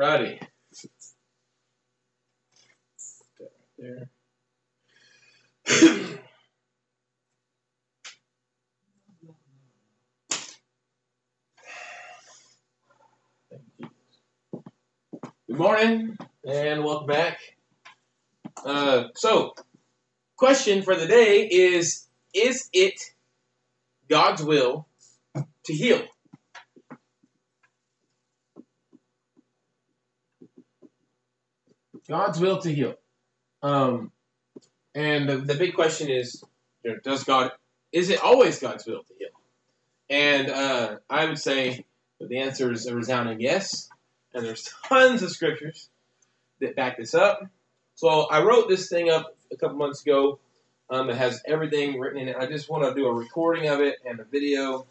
Alrighty. There. Good morning and welcome back. Uh, so, question for the day is: Is it God's will to heal? God's will to heal. Um, and the, the big question is, you know, does God? Is it always God's will to heal? And uh, I would say that the answer is a resounding yes. And there's tons of scriptures that back this up. So I wrote this thing up a couple months ago. Um, it has everything written in it. I just want to do a recording of it and a video,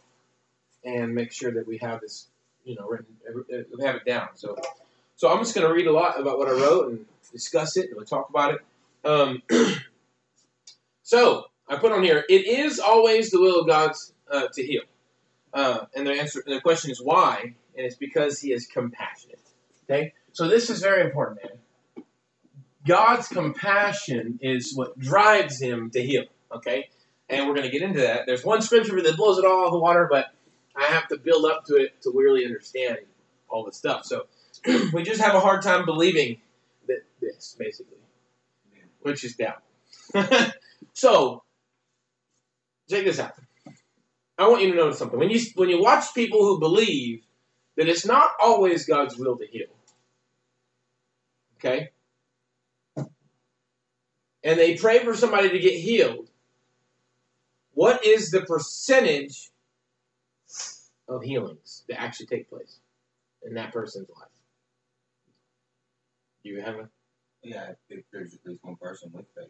and make sure that we have this, you know, written. We have it down. So, so I'm just going to read a lot about what I wrote and discuss it, and we'll talk about it. Um, so I put on here: it is always the will of God uh, to heal. Uh, and the answer, and the question is why, and it's because He is compassionate. Okay, so this is very important, man. God's compassion is what drives Him to heal. Okay, and we're going to get into that. There's one scripture that blows it all out of the water, but I have to build up to it to really understand all the stuff. So we just have a hard time believing that this, basically, which is doubt. so check this out. I want you to notice something. When you when you watch people who believe that it's not always God's will to heal, okay, and they pray for somebody to get healed, what is the percentage of healings that actually take place in that person's life? Do you have a Yeah, if there's at least one person with faith.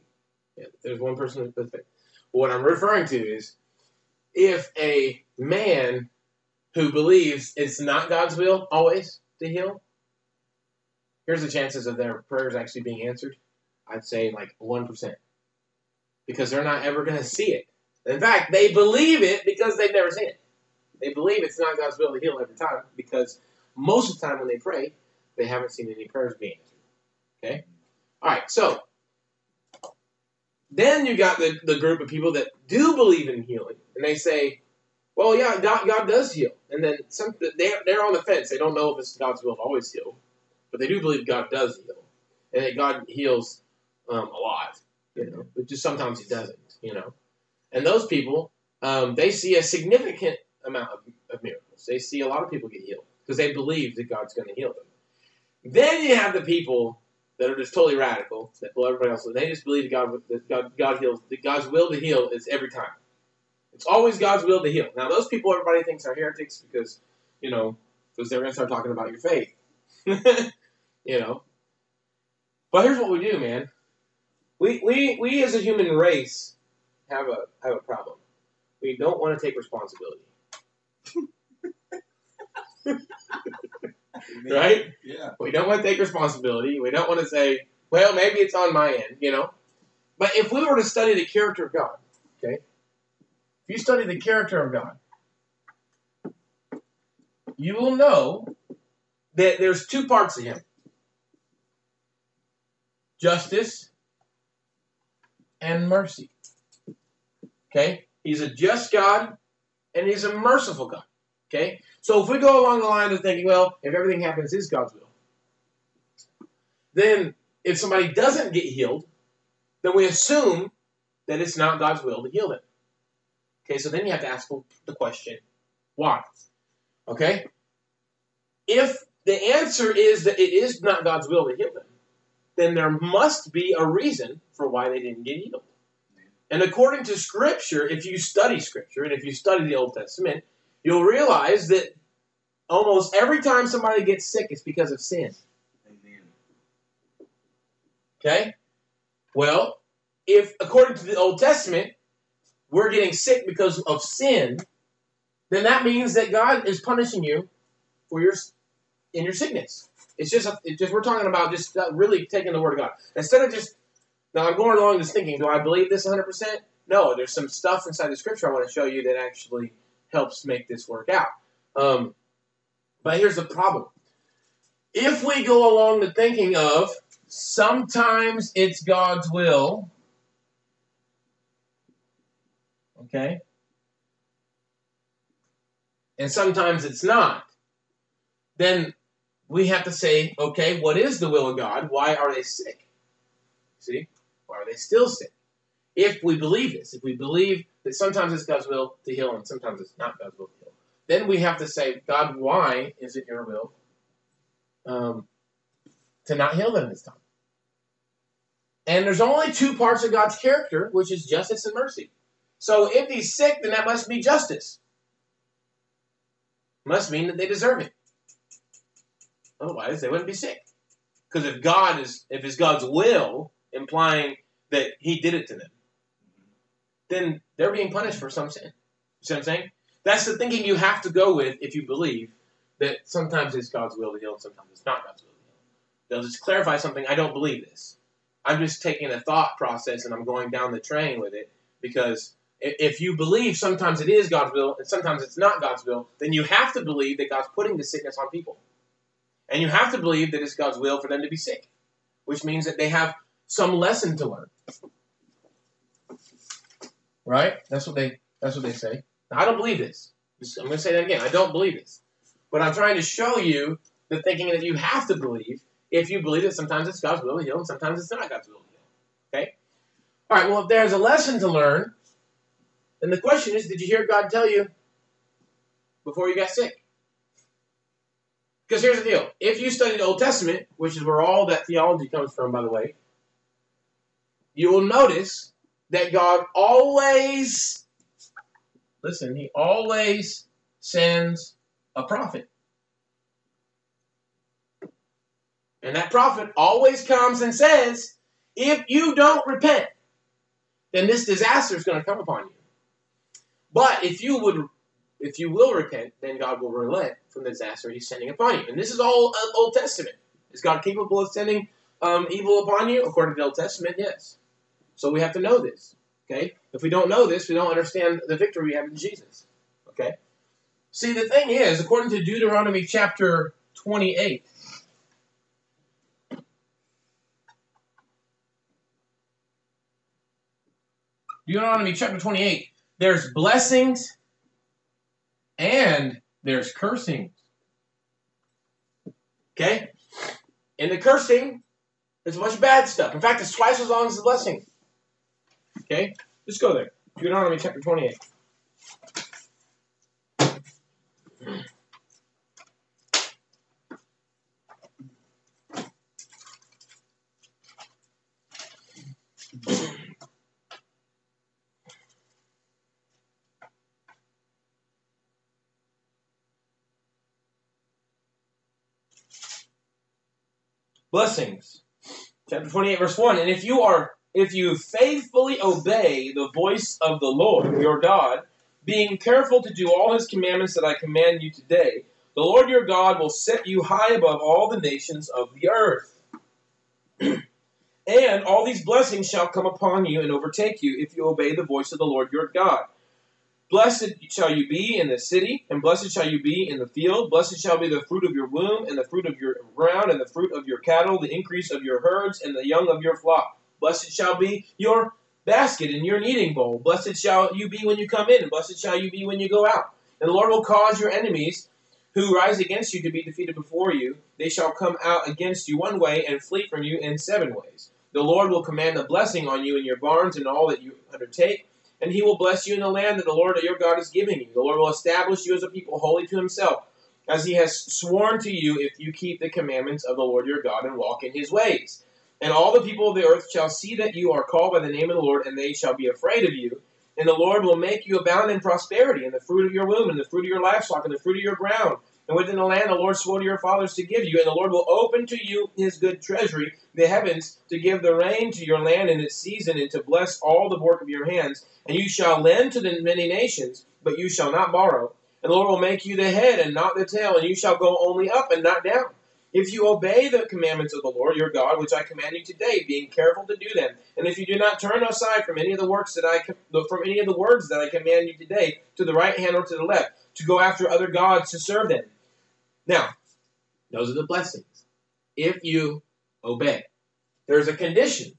Yeah, there's one person with faith. What I'm referring to is if a man who believes it's not God's will always to heal, here's the chances of their prayers actually being answered. I'd say like 1%. Because they're not ever going to see it. In fact, they believe it because they've never seen it. They believe it's not God's will to heal every time because most of the time when they pray, they haven't seen any prayers being answered. Okay? All right, so then you got the, the group of people that do believe in healing, and they say, well, yeah, God, God does heal. And then some they, they're on the fence. They don't know if it's God's will to always heal, but they do believe God does heal, and that God heals um, a lot, you know, but just sometimes He doesn't, you know. And those people, um, they see a significant amount of, of miracles. They see a lot of people get healed because they believe that God's going to heal them. Then you have the people that are just totally radical, that blow everybody else. They just believe that God, that God, God heals, that God's will to heal is every time. It's always God's will to heal. Now, those people everybody thinks are heretics because, you know, because they're going to start talking about your faith. you know. But here's what we do, man. We, we, we as a human race have a have a problem. We don't want to take responsibility. right? Yeah. We don't want to take responsibility. We don't want to say, well, maybe it's on my end, you know. But if we were to study the character of God, okay, if you study the character of God, you will know that there's two parts of Him justice and mercy. Okay? He's a just God and He's a merciful God. Okay? So if we go along the line of thinking, well, if everything happens is God's will, then if somebody doesn't get healed, then we assume that it's not God's will to heal them. Okay, so then you have to ask the question, why? Okay? If the answer is that it is not God's will to heal them, then there must be a reason for why they didn't get healed. And according to Scripture, if you study Scripture and if you study the Old Testament, you'll realize that almost every time somebody gets sick, it's because of sin. Amen. Okay? Well, if according to the Old Testament, we're getting sick because of sin, then that means that God is punishing you for your in your sickness. It's just, just we're talking about just uh, really taking the word of God instead of just. Now I'm going along just thinking, do I believe this 100? percent No, there's some stuff inside the Scripture I want to show you that actually helps make this work out. Um, but here's the problem: if we go along the thinking of sometimes it's God's will, okay, and sometimes it's not, then we have to say, okay, what is the will of God? Why are they sick? See? Why are they still sick? If we believe this, if we believe that sometimes it's God's will to heal and sometimes it's not God's will to heal, then we have to say, God, why is it your will um, to not heal them this time? And there's only two parts of God's character, which is justice and mercy. So if he's sick, then that must be justice. Must mean that they deserve it. Otherwise, they wouldn't be sick. Because if God is, if it's God's will, implying that He did it to them, then they're being punished for some sin. You see what I'm saying? That's the thinking you have to go with if you believe that sometimes it's God's will to heal and sometimes it's not God's will to heal. They'll just clarify something. I don't believe this. I'm just taking a thought process and I'm going down the train with it because if you believe sometimes it is God's will and sometimes it's not God's will, then you have to believe that God's putting the sickness on people. And you have to believe that it's God's will for them to be sick, which means that they have some lesson to learn. Right? That's what they that's what they say. I don't believe this. I'm going to say that again. I don't believe this. But I'm trying to show you the thinking that you have to believe if you believe that sometimes it's God's will to heal and sometimes it's not God's will to heal. Okay? All right, well, if there's a lesson to learn, then the question is did you hear God tell you before you got sick? Because here's the deal. If you study the Old Testament, which is where all that theology comes from, by the way, you will notice that God always, listen, He always sends a prophet. And that prophet always comes and says, if you don't repent, then this disaster is going to come upon you. But if you would if you will repent, then God will relent from the disaster He's sending upon you. And this is all uh, Old Testament. Is God capable of sending um, evil upon you? According to the Old Testament, yes. So we have to know this. Okay? If we don't know this, we don't understand the victory we have in Jesus. Okay? See, the thing is, according to Deuteronomy chapter 28, Deuteronomy chapter 28, there's blessings and there's cursing. Okay? And the cursing, bunch of bad stuff. In fact, it's twice as long as the blessing. Okay? Just go there. Deuteronomy chapter 28. blessings. Chapter 28, verse 1. And if you are if you faithfully obey the voice of the Lord your God, being careful to do all his commandments that I command you today, the Lord your God will set you high above all the nations of the earth. and all these blessings shall come upon you and overtake you if you obey the voice of the Lord your God. Blessed shall you be in the city, and blessed shall you be in the field. Blessed shall be the fruit of your womb, and the fruit of your ground, and the fruit of your cattle, the increase of your herds, and the young of your flock. Blessed shall be your basket and your kneading bowl. Blessed shall you be when you come in, and blessed shall you be when you go out. And the Lord will cause your enemies who rise against you to be defeated before you. They shall come out against you one way and flee from you in seven ways. The Lord will command a blessing on you in your barns and all that you undertake and he will bless you in the land that the Lord your God is giving you. The Lord will establish you as a people holy to himself, as he has sworn to you if you keep the commandments of the Lord your God and walk in his ways. And all the people of the earth shall see that you are called by the name of the Lord, and they shall be afraid of you. And the Lord will make you abound in prosperity, in the fruit of your womb, and the fruit of your livestock, and the fruit of your ground, and within the land the Lord swore to your fathers to give you. And the Lord will open to you his good treasury, the heavens, to give the rain to your land in its season, and to bless all the work of your hands. And you shall lend to the many nations, but you shall not borrow. And the Lord will make you the head and not the tail, and you shall go only up and not down. If you obey the commandments of the Lord your God, which I command you today, being careful to do them, and if you do not turn aside from any of the works that I from any of the words that I command you today, to the right hand or to the left, to go after other gods to serve them, now, those are the blessings. if you obey. There's a condition.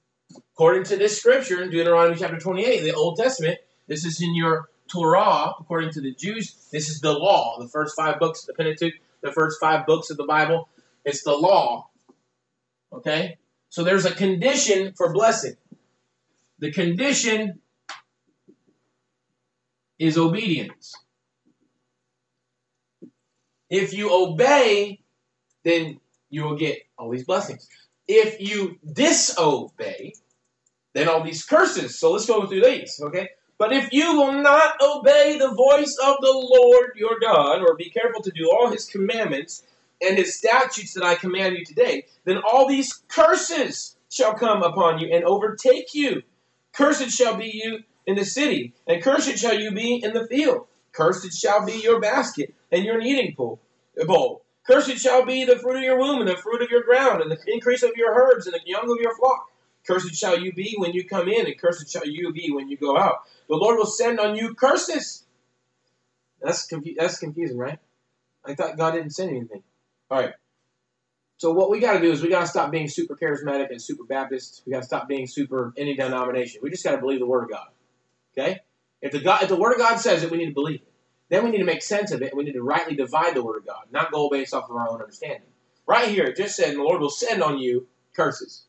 According to this scripture in Deuteronomy chapter 28, the Old Testament, this is in your Torah, according to the Jews, this is the law. The first five books of the Pentateuch, the first five books of the Bible, it's the law. Okay? So there's a condition for blessing. The condition is obedience. If you obey, then you will get all these blessings. If you disobey, then all these curses. So let's go through these, okay? But if you will not obey the voice of the Lord your God, or be careful to do all his commandments and his statutes that I command you today, then all these curses shall come upon you and overtake you. Cursed shall be you in the city, and cursed shall you be in the field. Cursed shall be your basket and your kneading bowl. Uh, bowl. Cursed shall be the fruit of your womb, and the fruit of your ground, and the increase of your herds, and the young of your flock. Cursed shall you be when you come in, and cursed shall you be when you go out. The Lord will send on you curses. That's confu- that's confusing, right? I thought God didn't send anything. All right. So what we got to do is we got to stop being super charismatic and super Baptist. We got to stop being super any denomination. We just got to believe the Word of God. Okay? If the God, if the Word of God says it, we need to believe it. Then we need to make sense of it, and we need to rightly divide the Word of God, not go based off of our own understanding. Right here, it just said, "The Lord will send on you curses."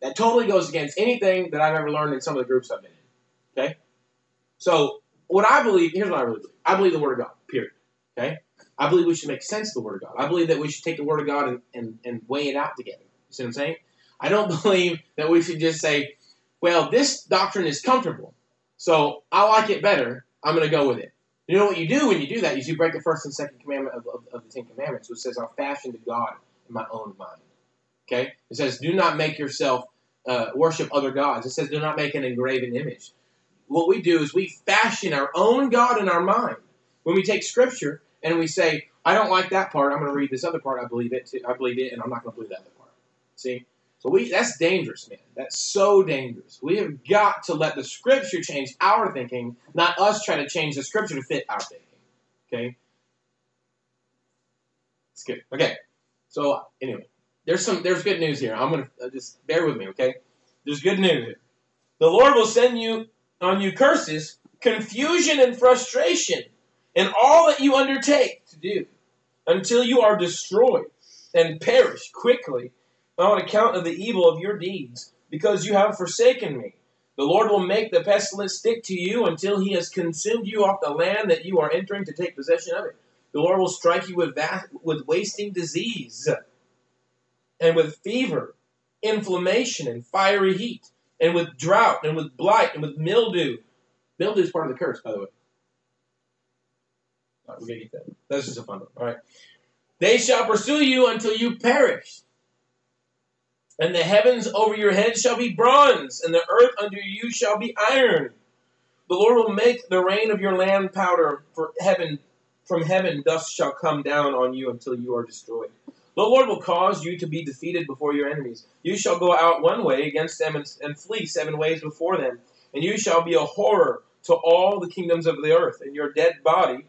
That totally goes against anything that I've ever learned in some of the groups I've been in. Okay? So what I believe, here's what I really believe. I believe the Word of God. Period. Okay? I believe we should make sense of the Word of God. I believe that we should take the Word of God and, and, and weigh it out together. You see what I'm saying? I don't believe that we should just say, well, this doctrine is comfortable, so I like it better. I'm going to go with it. You know what you do when you do that is you break the first and second commandment of, of, of the Ten Commandments, which says, I'll fashion to God in my own mind. Okay? It says, do not make yourself uh, worship other gods. It says, do not make an engraven image. What we do is we fashion our own God in our mind. When we take Scripture and we say, I don't like that part, I'm going to read this other part, I believe it, too. I believe it, and I'm not going to believe that other part. See? So we that's dangerous, man. That's so dangerous. We have got to let the scripture change our thinking, not us try to change the scripture to fit our thinking. Okay? It's good. Okay. So anyway, there's some there's good news here. I'm gonna uh, just bear with me, okay? There's good news here. The Lord will send you on you curses, confusion and frustration in all that you undertake to do, until you are destroyed and perish quickly on account of the evil of your deeds, because you have forsaken me. The Lord will make the pestilence stick to you until he has consumed you off the land that you are entering to take possession of it. The Lord will strike you with, vast, with wasting disease, and with fever, inflammation, and fiery heat, and with drought, and with blight, and with mildew. Mildew is part of the curse, by the way. We're going to get that. That's just a fun one. All right. They shall pursue you until you perish. And the heavens over your head shall be bronze, and the earth under you shall be iron. The Lord will make the rain of your land powder for heaven from heaven dust shall come down on you until you are destroyed. The Lord will cause you to be defeated before your enemies. You shall go out one way against them and, and flee seven ways before them. And you shall be a horror to all the kingdoms of the earth, and your dead body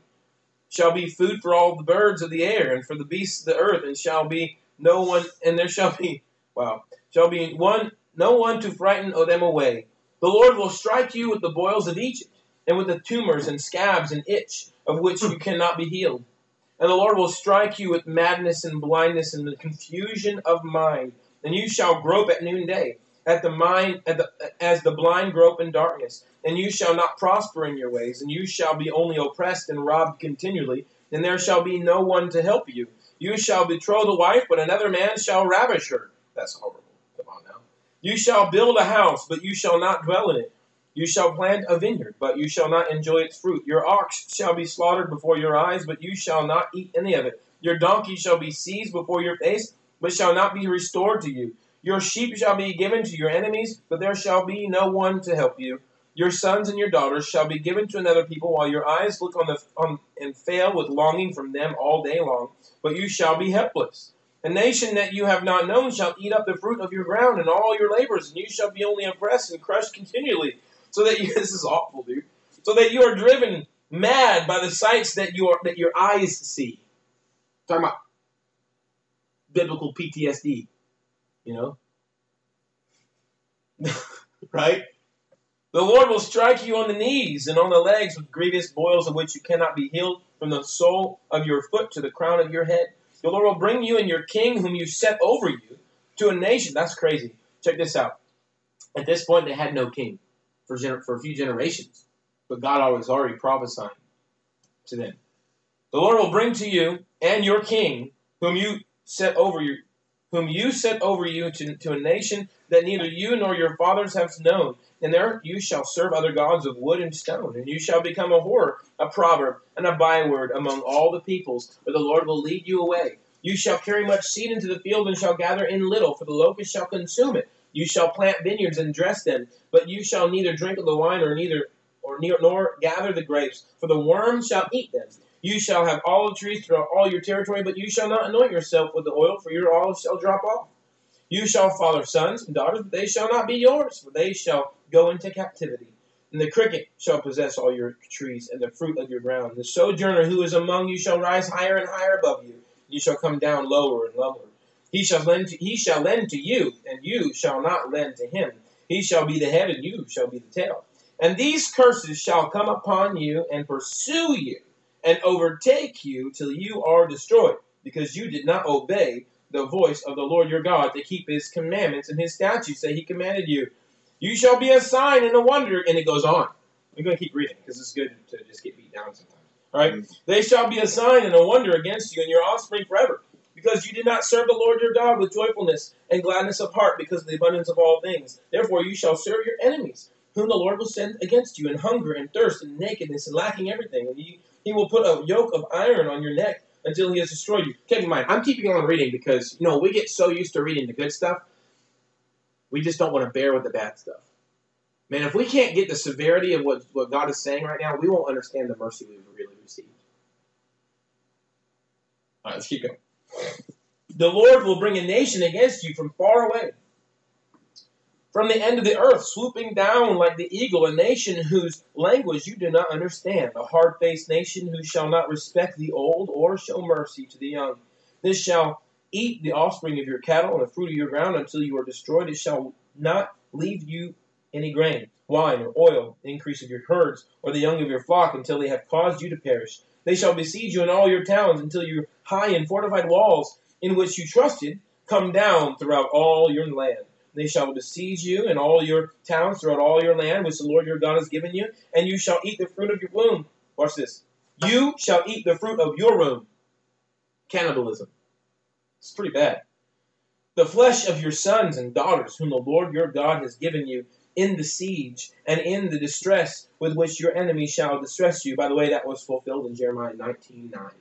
shall be food for all the birds of the air and for the beasts of the earth, and shall be no one and there shall be wow shall be one no one to frighten them away. The Lord will strike you with the boils of Egypt, and with the tumors and scabs and itch of which you cannot be healed. And the Lord will strike you with madness and blindness and the confusion of mind, and you shall grope at noonday, at the mind at the, as the blind grope in darkness. And you shall not prosper in your ways, and you shall be only oppressed and robbed continually, and there shall be no one to help you. You shall betroth a wife, but another man shall ravish her. That's horrible. Come on now. You shall build a house, but you shall not dwell in it. You shall plant a vineyard, but you shall not enjoy its fruit. Your ox shall be slaughtered before your eyes, but you shall not eat any of it. Your donkey shall be seized before your face, but shall not be restored to you. Your sheep shall be given to your enemies, but there shall be no one to help you. Your sons and your daughters shall be given to another people, while your eyes look on the on and fail with longing from them all day long. But you shall be helpless. A nation that you have not known shall eat up the fruit of your ground and all your labors, and you shall be only oppressed and crushed continually. So that you this is awful, dude. So that you are driven mad by the sights that your that your eyes see. Talking about biblical PTSD. You know? right? The Lord will strike you on the knees and on the legs with grievous boils of which you cannot be healed from the sole of your foot to the crown of your head. The Lord will bring you and your king, whom you set over you, to a nation. That's crazy. Check this out. At this point, they had no king for, gener- for a few generations, but God was already prophesying to them. The Lord will bring to you and your king, whom you set over you, whom you set over you to, to a nation that neither you nor your fathers have known. And there you shall serve other gods of wood and stone, and you shall become a horror, a proverb, and a byword among all the peoples, but the Lord will lead you away. You shall carry much seed into the field, and shall gather in little, for the locust shall consume it. You shall plant vineyards and dress them, but you shall neither drink of the wine, or neither or nor gather the grapes, for the worm shall eat them. You shall have olive trees throughout all your territory, but you shall not anoint yourself with the oil, for your olive shall drop off. You shall father sons and daughters, but they shall not be yours, for they shall go into captivity. And the cricket shall possess all your trees and the fruit of your ground. The sojourner who is among you shall rise higher and higher above you. You shall come down lower and lower. He shall lend to, he shall lend to you, and you shall not lend to him. He shall be the head, and you shall be the tail. And these curses shall come upon you and pursue you and overtake you till you are destroyed, because you did not obey the voice of the Lord your God to keep his commandments and his statutes that he commanded you. You shall be a sign and a wonder, and it goes on. I'm going to keep reading because it's good to just get beat down sometimes. All right? Mm-hmm. They shall be a sign and a wonder against you and your offspring forever, because you did not serve the Lord your God with joyfulness and gladness of heart because of the abundance of all things. Therefore you shall serve your enemies, whom the Lord will send against you, in hunger and thirst and nakedness and lacking everything. And he, he will put a yoke of iron on your neck until he has destroyed you. Keep in mind, I'm keeping on reading because, you know, we get so used to reading the good stuff, we just don't want to bear with the bad stuff. Man, if we can't get the severity of what, what God is saying right now, we won't understand the mercy we've really received. All right, let's keep going. The Lord will bring a nation against you from far away, from the end of the earth, swooping down like the eagle, a nation whose language you do not understand, a hard faced nation who shall not respect the old or show mercy to the young. This shall eat the offspring of your cattle and the fruit of your ground until you are destroyed. It shall not leave you any grain, wine, or oil, the increase of your herds, or the young of your flock, until they have caused you to perish. They shall besiege you in all your towns until your high and fortified walls, in which you trusted, come down throughout all your land. They shall besiege you in all your towns throughout all your land, which the Lord your God has given you, and you shall eat the fruit of your womb. Watch this. You shall eat the fruit of your womb. Cannibalism. It's pretty bad. The flesh of your sons and daughters, whom the Lord your God has given you, in the siege and in the distress with which your enemy shall distress you. By the way, that was fulfilled in Jeremiah 19:9.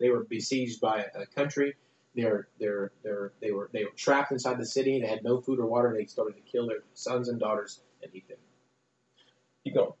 They were besieged by a country. They're, they're, they're, they were they were trapped inside the city. They had no food or water. They started to kill their sons and daughters and eat them. Keep going.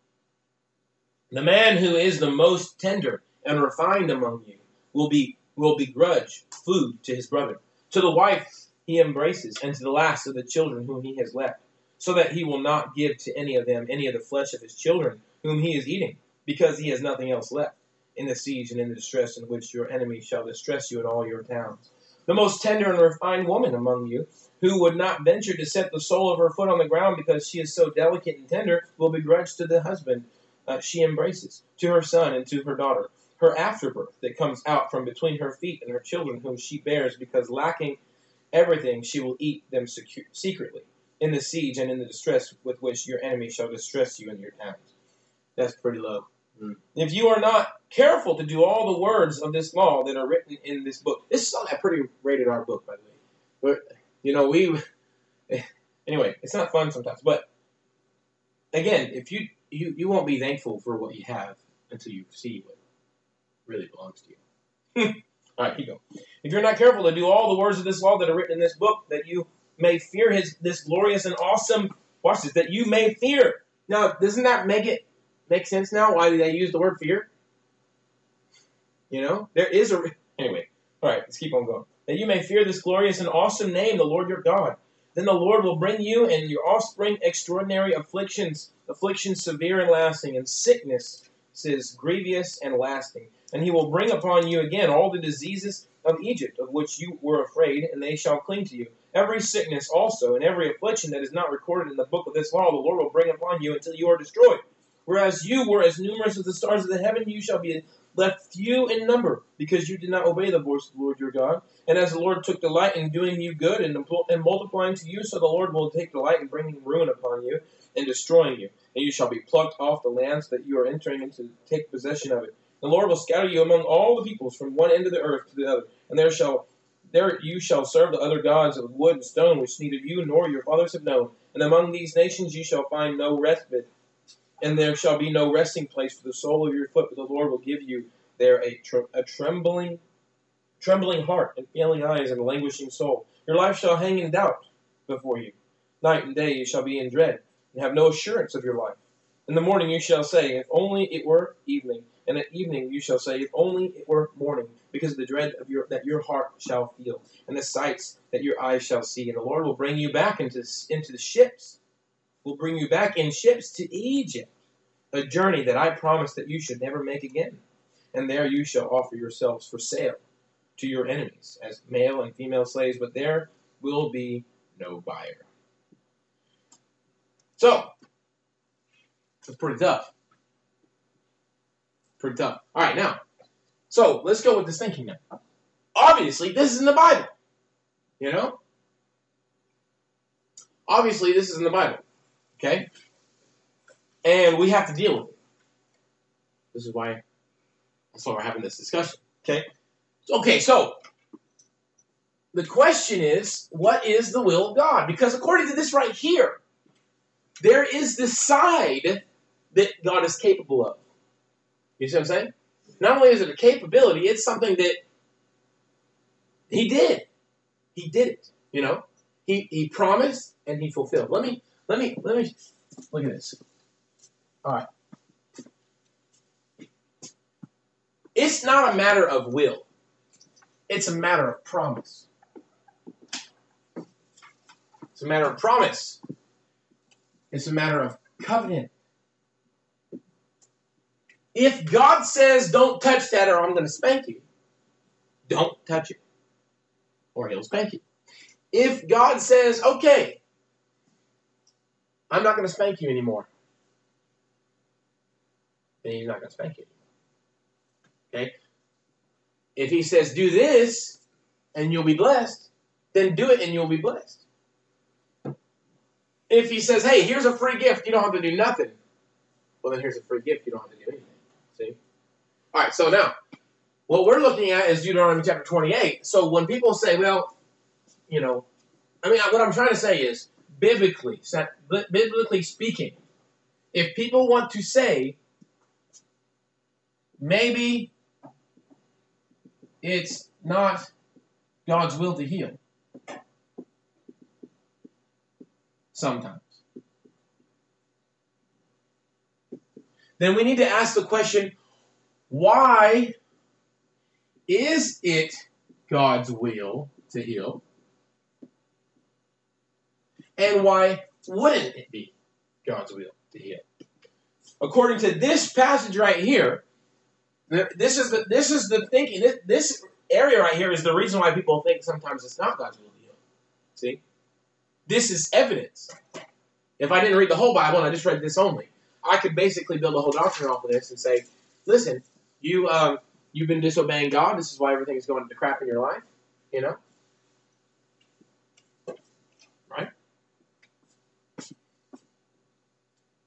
The man who is the most tender and refined among you will be will begrudge food to his brother. To the wife he embraces, and to the last of the children whom he has left so that he will not give to any of them any of the flesh of his children whom he is eating, because he has nothing else left in the siege and in the distress in which your enemies shall distress you in all your towns. The most tender and refined woman among you, who would not venture to set the sole of her foot on the ground because she is so delicate and tender, will begrudge to the husband uh, she embraces, to her son and to her daughter, her afterbirth that comes out from between her feet and her children whom she bears, because lacking everything she will eat them secu- secretly in the siege and in the distress with which your enemy shall distress you in your towns. That's pretty low. Mm. If you are not careful to do all the words of this law that are written in this book, this is a pretty rated R book, by the way. But you know, we anyway, it's not fun sometimes. But again, if you you you won't be thankful for what you have until you see what really belongs to you. all right, keep going. If you're not careful to do all the words of this law that are written in this book, that you may fear his this glorious and awesome watch this that you may fear. Now, doesn't that make it make sense now? Why they use the word fear? You know, there is a anyway. All right, let's keep on going. That you may fear this glorious and awesome name, the Lord your God. Then the Lord will bring you and your offspring extraordinary afflictions, afflictions severe and lasting, and sickness, diseases grievous and lasting. And he will bring upon you again all the diseases of Egypt, of which you were afraid, and they shall cling to you. Every sickness also, and every affliction that is not recorded in the book of this law, the Lord will bring upon you until you are destroyed. Whereas you were as numerous as the stars of the heaven, you shall be left few in number, because you did not obey the voice of the Lord your God. And as the Lord took delight in doing you good and, and multiplying to you, so the Lord will take delight in bringing ruin upon you and destroying you. And you shall be plucked off the lands that you are entering into to take possession of it. The Lord will scatter you among all the peoples from one end of the earth to the other, and there shall there you shall serve the other gods of wood and stone, which neither you nor your fathers have known. And among these nations you shall find no respite, and there shall be no resting place for the sole of your foot. But the Lord will give you there a, a trembling, trembling heart and failing eyes and a languishing soul. Your life shall hang in doubt before you. Night and day you shall be in dread, and have no assurance of your life. In the morning you shall say, If only it were evening and at evening you shall say, If only it were morning, because of the dread of your that your heart shall feel, and the sights that your eyes shall see. And the Lord will bring you back into, into the ships, will bring you back in ships to Egypt, a journey that I promised that you should never make again. And there you shall offer yourselves for sale to your enemies, as male and female slaves, but there will be no buyer. So, it's pretty tough. Pretty tough. All right, now, so let's go with this thinking now. Obviously, this is in the Bible. You know? Obviously, this is in the Bible. Okay? And we have to deal with it. This is why that's why we're having this discussion. Okay? Okay, so the question is, what is the will of God? Because according to this right here, there is this side that God is capable of. You see what I'm saying? Not only is it a capability, it's something that he did. He did it. You know, he he promised and he fulfilled. Let me let me let me look at this. All right. It's not a matter of will. It's a matter of promise. It's a matter of promise. It's a matter of covenant. If God says, don't touch that or I'm going to spank you, don't touch it or he'll spank you. If God says, okay, I'm not going to spank you anymore, then he's not going to spank you. Okay? If he says, do this and you'll be blessed, then do it and you'll be blessed. If he says, hey, here's a free gift, you don't have to do nothing, well, then here's a free gift, you don't have to do anything. See? All right, so now, what we're looking at is Deuteronomy chapter 28. So when people say, well, you know, I mean, what I'm trying to say is, biblically, biblically speaking, if people want to say, maybe it's not God's will to heal, sometimes. then we need to ask the question why is it God's will to heal? And why wouldn't it be God's will to heal? According to this passage right here, this is the this is the thinking. This, this area right here is the reason why people think sometimes it's not God's will to heal. See, this is evidence. If I didn't read the whole Bible and I just read this only, I could basically build a whole doctrine off of this and say, listen, you um, you've been disobeying God. This is why everything is going to crap in your life. You know, right?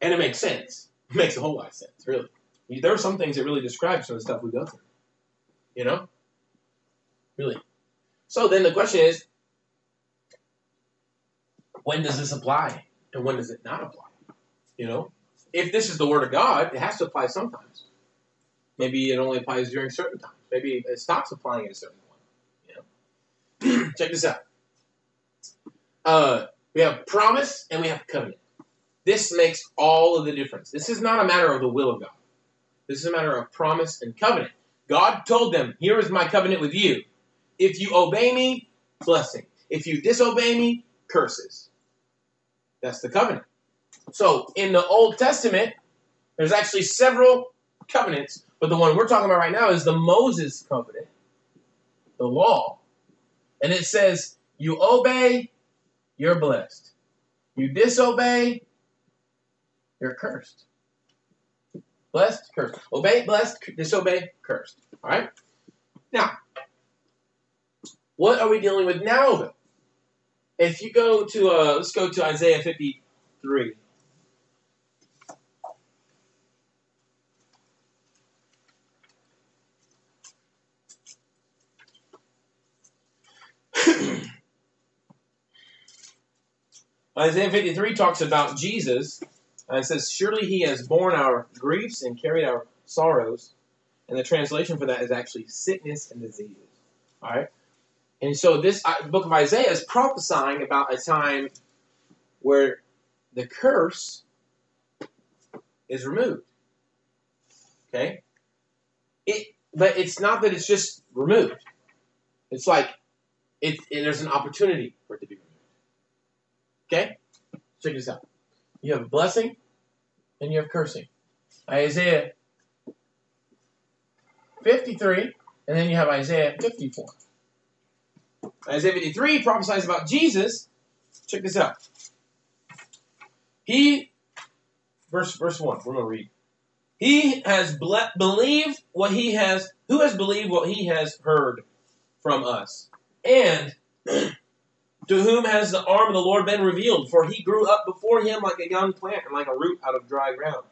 And it makes sense. It makes a whole lot of sense, really. There are some things that really describe some of the stuff we go through. You know, really. So then the question is, when does this apply, and when does it not apply? You know if this is the word of God, it has to apply sometimes. Maybe it only applies during certain times. Maybe it stops applying at a certain point. You know? Check this out. Uh, we have promise and we have covenant. This makes all of the difference. This is not a matter of the will of God. This is a matter of promise and covenant. God told them, Here is my covenant with you. If you obey me, blessing. If you disobey me, curses. That's the covenant. So in the Old Testament, there's actually several covenants, but the one we're talking about right now is the Moses covenant, the law. And it says, you obey, you're blessed. You disobey, you're cursed. Blessed, cursed. Obey, blessed, disobey, cursed. All right? Now, what are we dealing with now, though? If you go to, uh, let's go to Isaiah 53. Isaiah 53 talks about Jesus, and it says, Surely he has borne our griefs and carried our sorrows. And the translation for that is actually sickness and diseases. All right? And so this uh, book of Isaiah is prophesying about a time where the curse is removed. Okay? It, but it's not that it's just removed. It's like it, it, there's an opportunity for it to be removed. Okay? Check this out. You have blessing and you have cursing. Isaiah 53, and then you have Isaiah 54. Isaiah 53 prophesies about Jesus. Check this out. He, verse verse 1, we're going to read. He has ble- believed what he has, who has believed what he has heard from us? And to whom has the arm of the Lord been revealed? For he grew up before him like a young plant and like a root out of dry ground.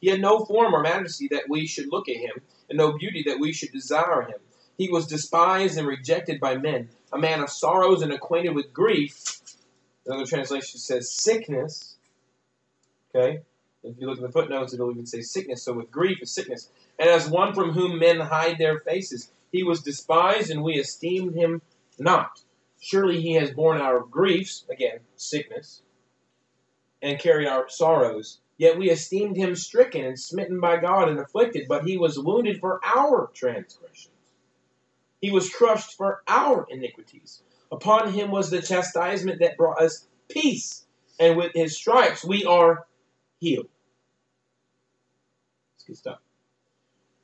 He had no form or majesty that we should look at him, and no beauty that we should desire him. He was despised and rejected by men, a man of sorrows and acquainted with grief. Another translation says sickness. Okay? If you look at the footnotes, it'll even say sickness. So with grief is sickness. And as one from whom men hide their faces, he was despised, and we esteemed him not. Surely he has borne our griefs, again, sickness, and carried our sorrows. Yet we esteemed him stricken and smitten by God and afflicted, but he was wounded for our transgressions. He was crushed for our iniquities. Upon him was the chastisement that brought us peace, and with his stripes we are healed. That's good stuff.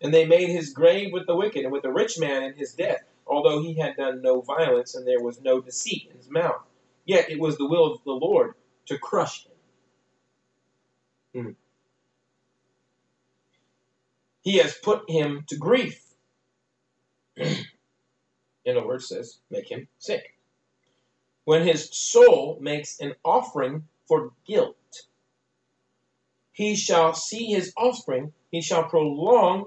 And they made his grave with the wicked and with the rich man in his death, although he had done no violence and there was no deceit in his mouth. Yet it was the will of the Lord to crush him. Hmm. He has put him to grief. in other words, says, make him sick. When his soul makes an offering for guilt, he shall see his offspring, he shall prolong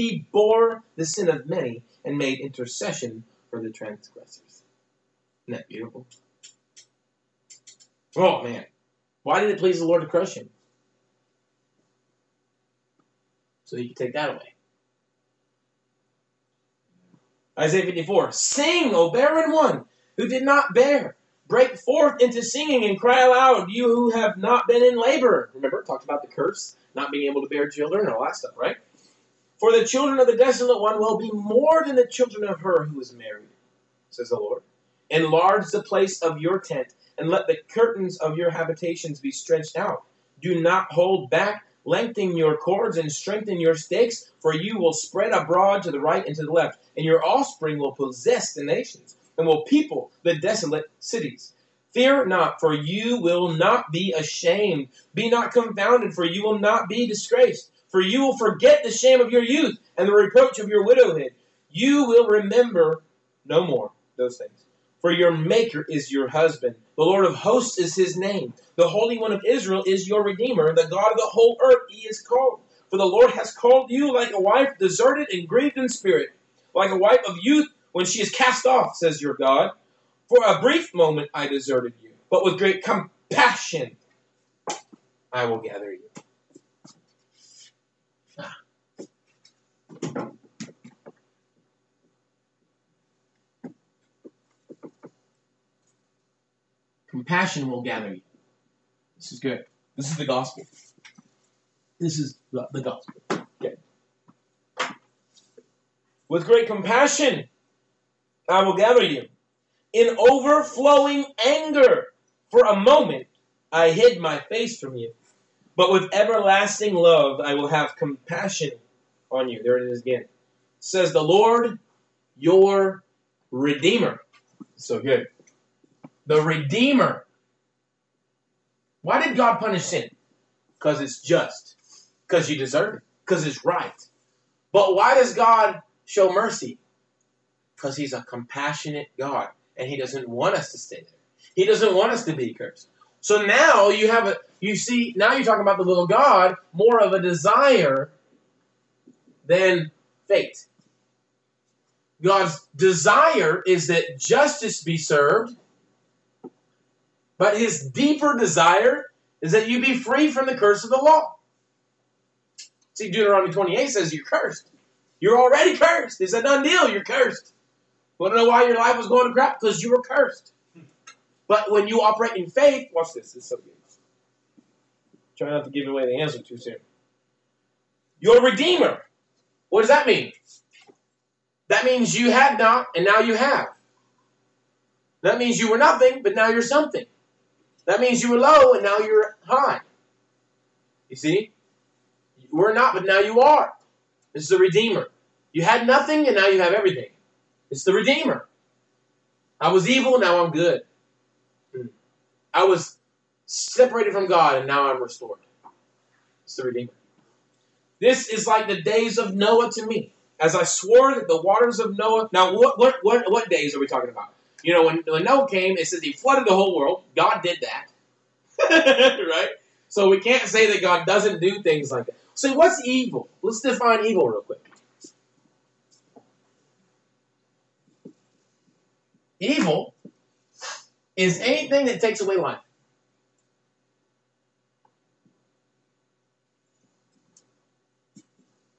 he bore the sin of many and made intercession for the transgressors. Isn't that beautiful? Oh, man. Why did it please the Lord to crush him? So he could take that away. Isaiah 54 Sing, O barren one who did not bear. Break forth into singing and cry aloud, you who have not been in labor. Remember, talked about the curse, not being able to bear children and all that stuff, right? For the children of the desolate one will be more than the children of her who is married, says the Lord. Enlarge the place of your tent, and let the curtains of your habitations be stretched out. Do not hold back. Lengthen your cords and strengthen your stakes, for you will spread abroad to the right and to the left, and your offspring will possess the nations, and will people the desolate cities. Fear not, for you will not be ashamed. Be not confounded, for you will not be disgraced. For you will forget the shame of your youth and the reproach of your widowhood. You will remember no more those things. For your Maker is your husband. The Lord of hosts is his name. The Holy One of Israel is your Redeemer. The God of the whole earth he is called. For the Lord has called you like a wife deserted and grieved in spirit, like a wife of youth when she is cast off, says your God. For a brief moment I deserted you, but with great compassion I will gather you. Compassion will gather you. This is good. This is the gospel. This is the, gospel. With great compassion I will gather you. In overflowing anger, for a moment I hid my face from you. But with everlasting love I will have compassion on you. There it is again. Says the Lord, your Redeemer. So good. The Redeemer. Why did God punish sin? Because it's just. Because you deserve it. Because it's right. But why does God show mercy? Because He's a compassionate God. And He doesn't want us to stay there. He doesn't want us to be cursed. So now you have a, you see, now you're talking about the little God, more of a desire than fate. God's desire is that justice be served, but his deeper desire is that you be free from the curse of the law. See, Deuteronomy 28 says you're cursed. You're already cursed. It's a done deal. You're cursed. Want to know why your life was going to crap? Because you were cursed. But when you operate in faith, watch this. It's so good. Try not to give away the answer too soon. Your Redeemer. What does that mean? That means you had not, and now you have. That means you were nothing, but now you're something. That means you were low, and now you're high. You see? You were not, but now you are. This is the Redeemer. You had nothing, and now you have everything. It's the Redeemer. I was evil, now I'm good. Hmm. I was separated from God, and now I'm restored. It's the Redeemer. This is like the days of Noah to me. As I swore that the waters of Noah. Now, what what what, what days are we talking about? You know, when, when Noah came, it says he flooded the whole world. God did that. right? So we can't say that God doesn't do things like that. So what's evil? Let's define evil real quick. Evil is anything that takes away life.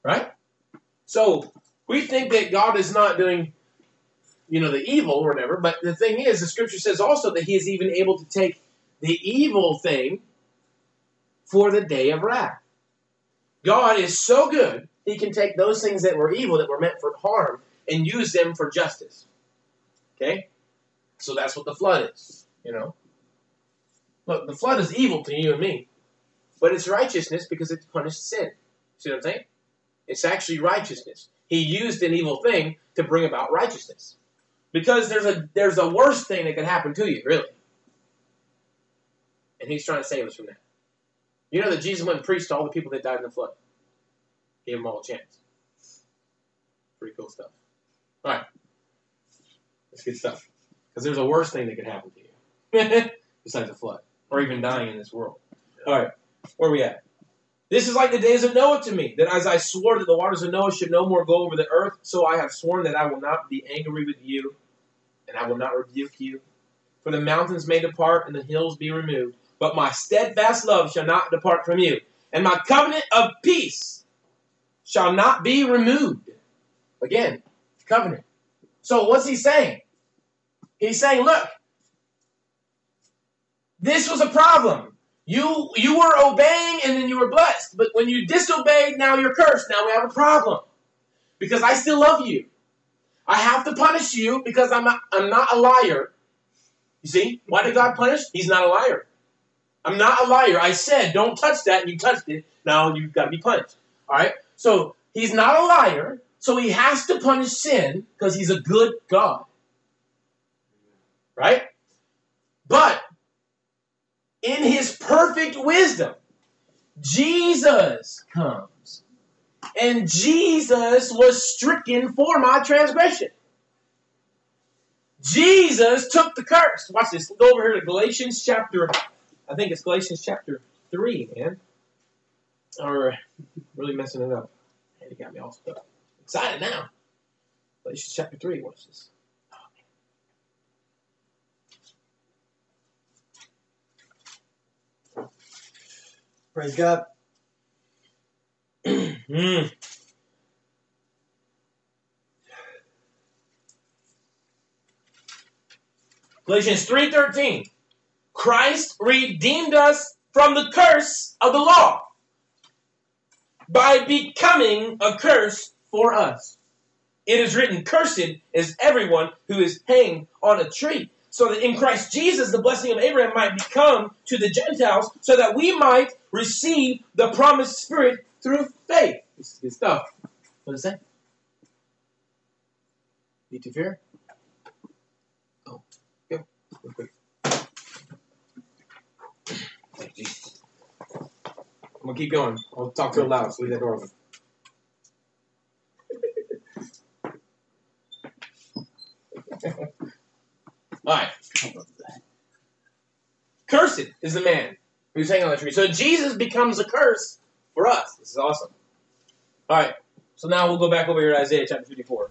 Right? So we think that God is not doing, you know, the evil or whatever, but the thing is, the scripture says also that he is even able to take the evil thing for the day of wrath. God is so good, he can take those things that were evil, that were meant for harm, and use them for justice. Okay? So that's what the flood is, you know. Look, the flood is evil to you and me, but it's righteousness because it's punished sin. See what I'm saying? It's actually righteousness. He used an evil thing to bring about righteousness. Because there's a there's a worse thing that can happen to you, really. And he's trying to save us from that. You know that Jesus went and preached to all the people that died in the flood. Gave them all a chance. Pretty cool stuff. All right. That's good stuff. Because there's a worse thing that could happen to you besides a flood or even dying in this world. All right. Where are we at? This is like the days of Noah to me, that as I swore that the waters of Noah should no more go over the earth, so I have sworn that I will not be angry with you, and I will not rebuke you. For the mountains may depart and the hills be removed, but my steadfast love shall not depart from you, and my covenant of peace shall not be removed. Again, covenant. So what's he saying? He's saying, look, this was a problem. You you were obeying and then you were blessed. But when you disobeyed, now you're cursed. Now we have a problem. Because I still love you. I have to punish you because I'm not, I'm not a liar. You see? Why did God punish? He's not a liar. I'm not a liar. I said, don't touch that, and you touched it. Now you've got to be punished. All right? So he's not a liar, so he has to punish sin because he's a good God. Right? But in his perfect wisdom, Jesus comes and Jesus was stricken for my transgression. Jesus took the curse. Watch this. Go over here to Galatians chapter, I think it's Galatians chapter 3, man. Or really messing it up. Man, you got me all stuck. Excited now. Galatians chapter 3, watch this. Praise God. Mm. Galatians 3:13 Christ redeemed us from the curse of the law by becoming a curse for us. It is written, Cursed is everyone who is hanged on a tree. So that in Christ Jesus, the blessing of Abraham might become to the Gentiles, so that we might receive the promised Spirit through faith. This is good stuff. What does that? Need to fear? Oh, go. Real quick. Thank you. I'm gonna keep going. I'll talk real loud, so leave that door open. All right. Cursed is the man who's hanging on the tree. So Jesus becomes a curse for us. This is awesome. All right. So now we'll go back over here to Isaiah chapter 54.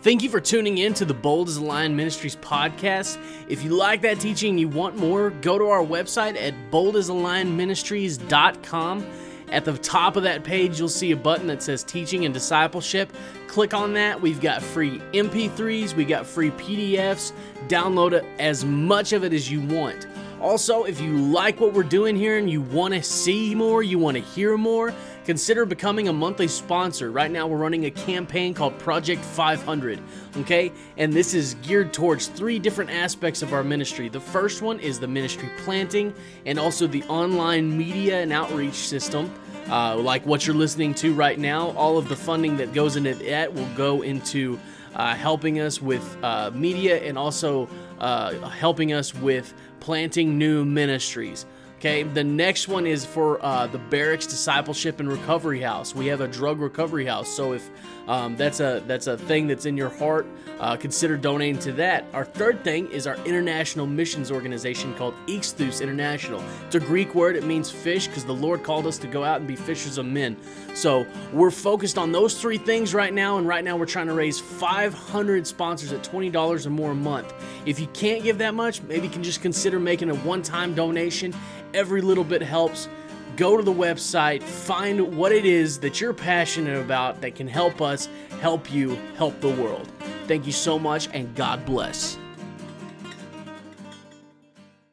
Thank you for tuning in to the Bold as a Lion Ministries podcast. If you like that teaching and you want more, go to our website at boldasalionministries.com. At the top of that page, you'll see a button that says Teaching and Discipleship. Click on that. We've got free MP3s, we got free PDFs. Download as much of it as you want. Also, if you like what we're doing here and you want to see more, you want to hear more, consider becoming a monthly sponsor. Right now, we're running a campaign called Project 500, okay? And this is geared towards three different aspects of our ministry. The first one is the ministry planting and also the online media and outreach system. Uh, like what you're listening to right now, all of the funding that goes into that will go into uh, helping us with uh, media and also uh, helping us with planting new ministries. Okay, the next one is for uh, the Barracks Discipleship and Recovery House. We have a drug recovery house, so if um, that's a that's a thing that's in your heart, uh, consider donating to that. Our third thing is our international missions organization called Ixthus International. It's a Greek word; it means fish because the Lord called us to go out and be fishers of men. So we're focused on those three things right now, and right now we're trying to raise 500 sponsors at $20 or more a month. If you can't give that much, maybe you can just consider making a one-time donation. Every little bit helps. Go to the website, find what it is that you're passionate about that can help us help you help the world. Thank you so much, and God bless.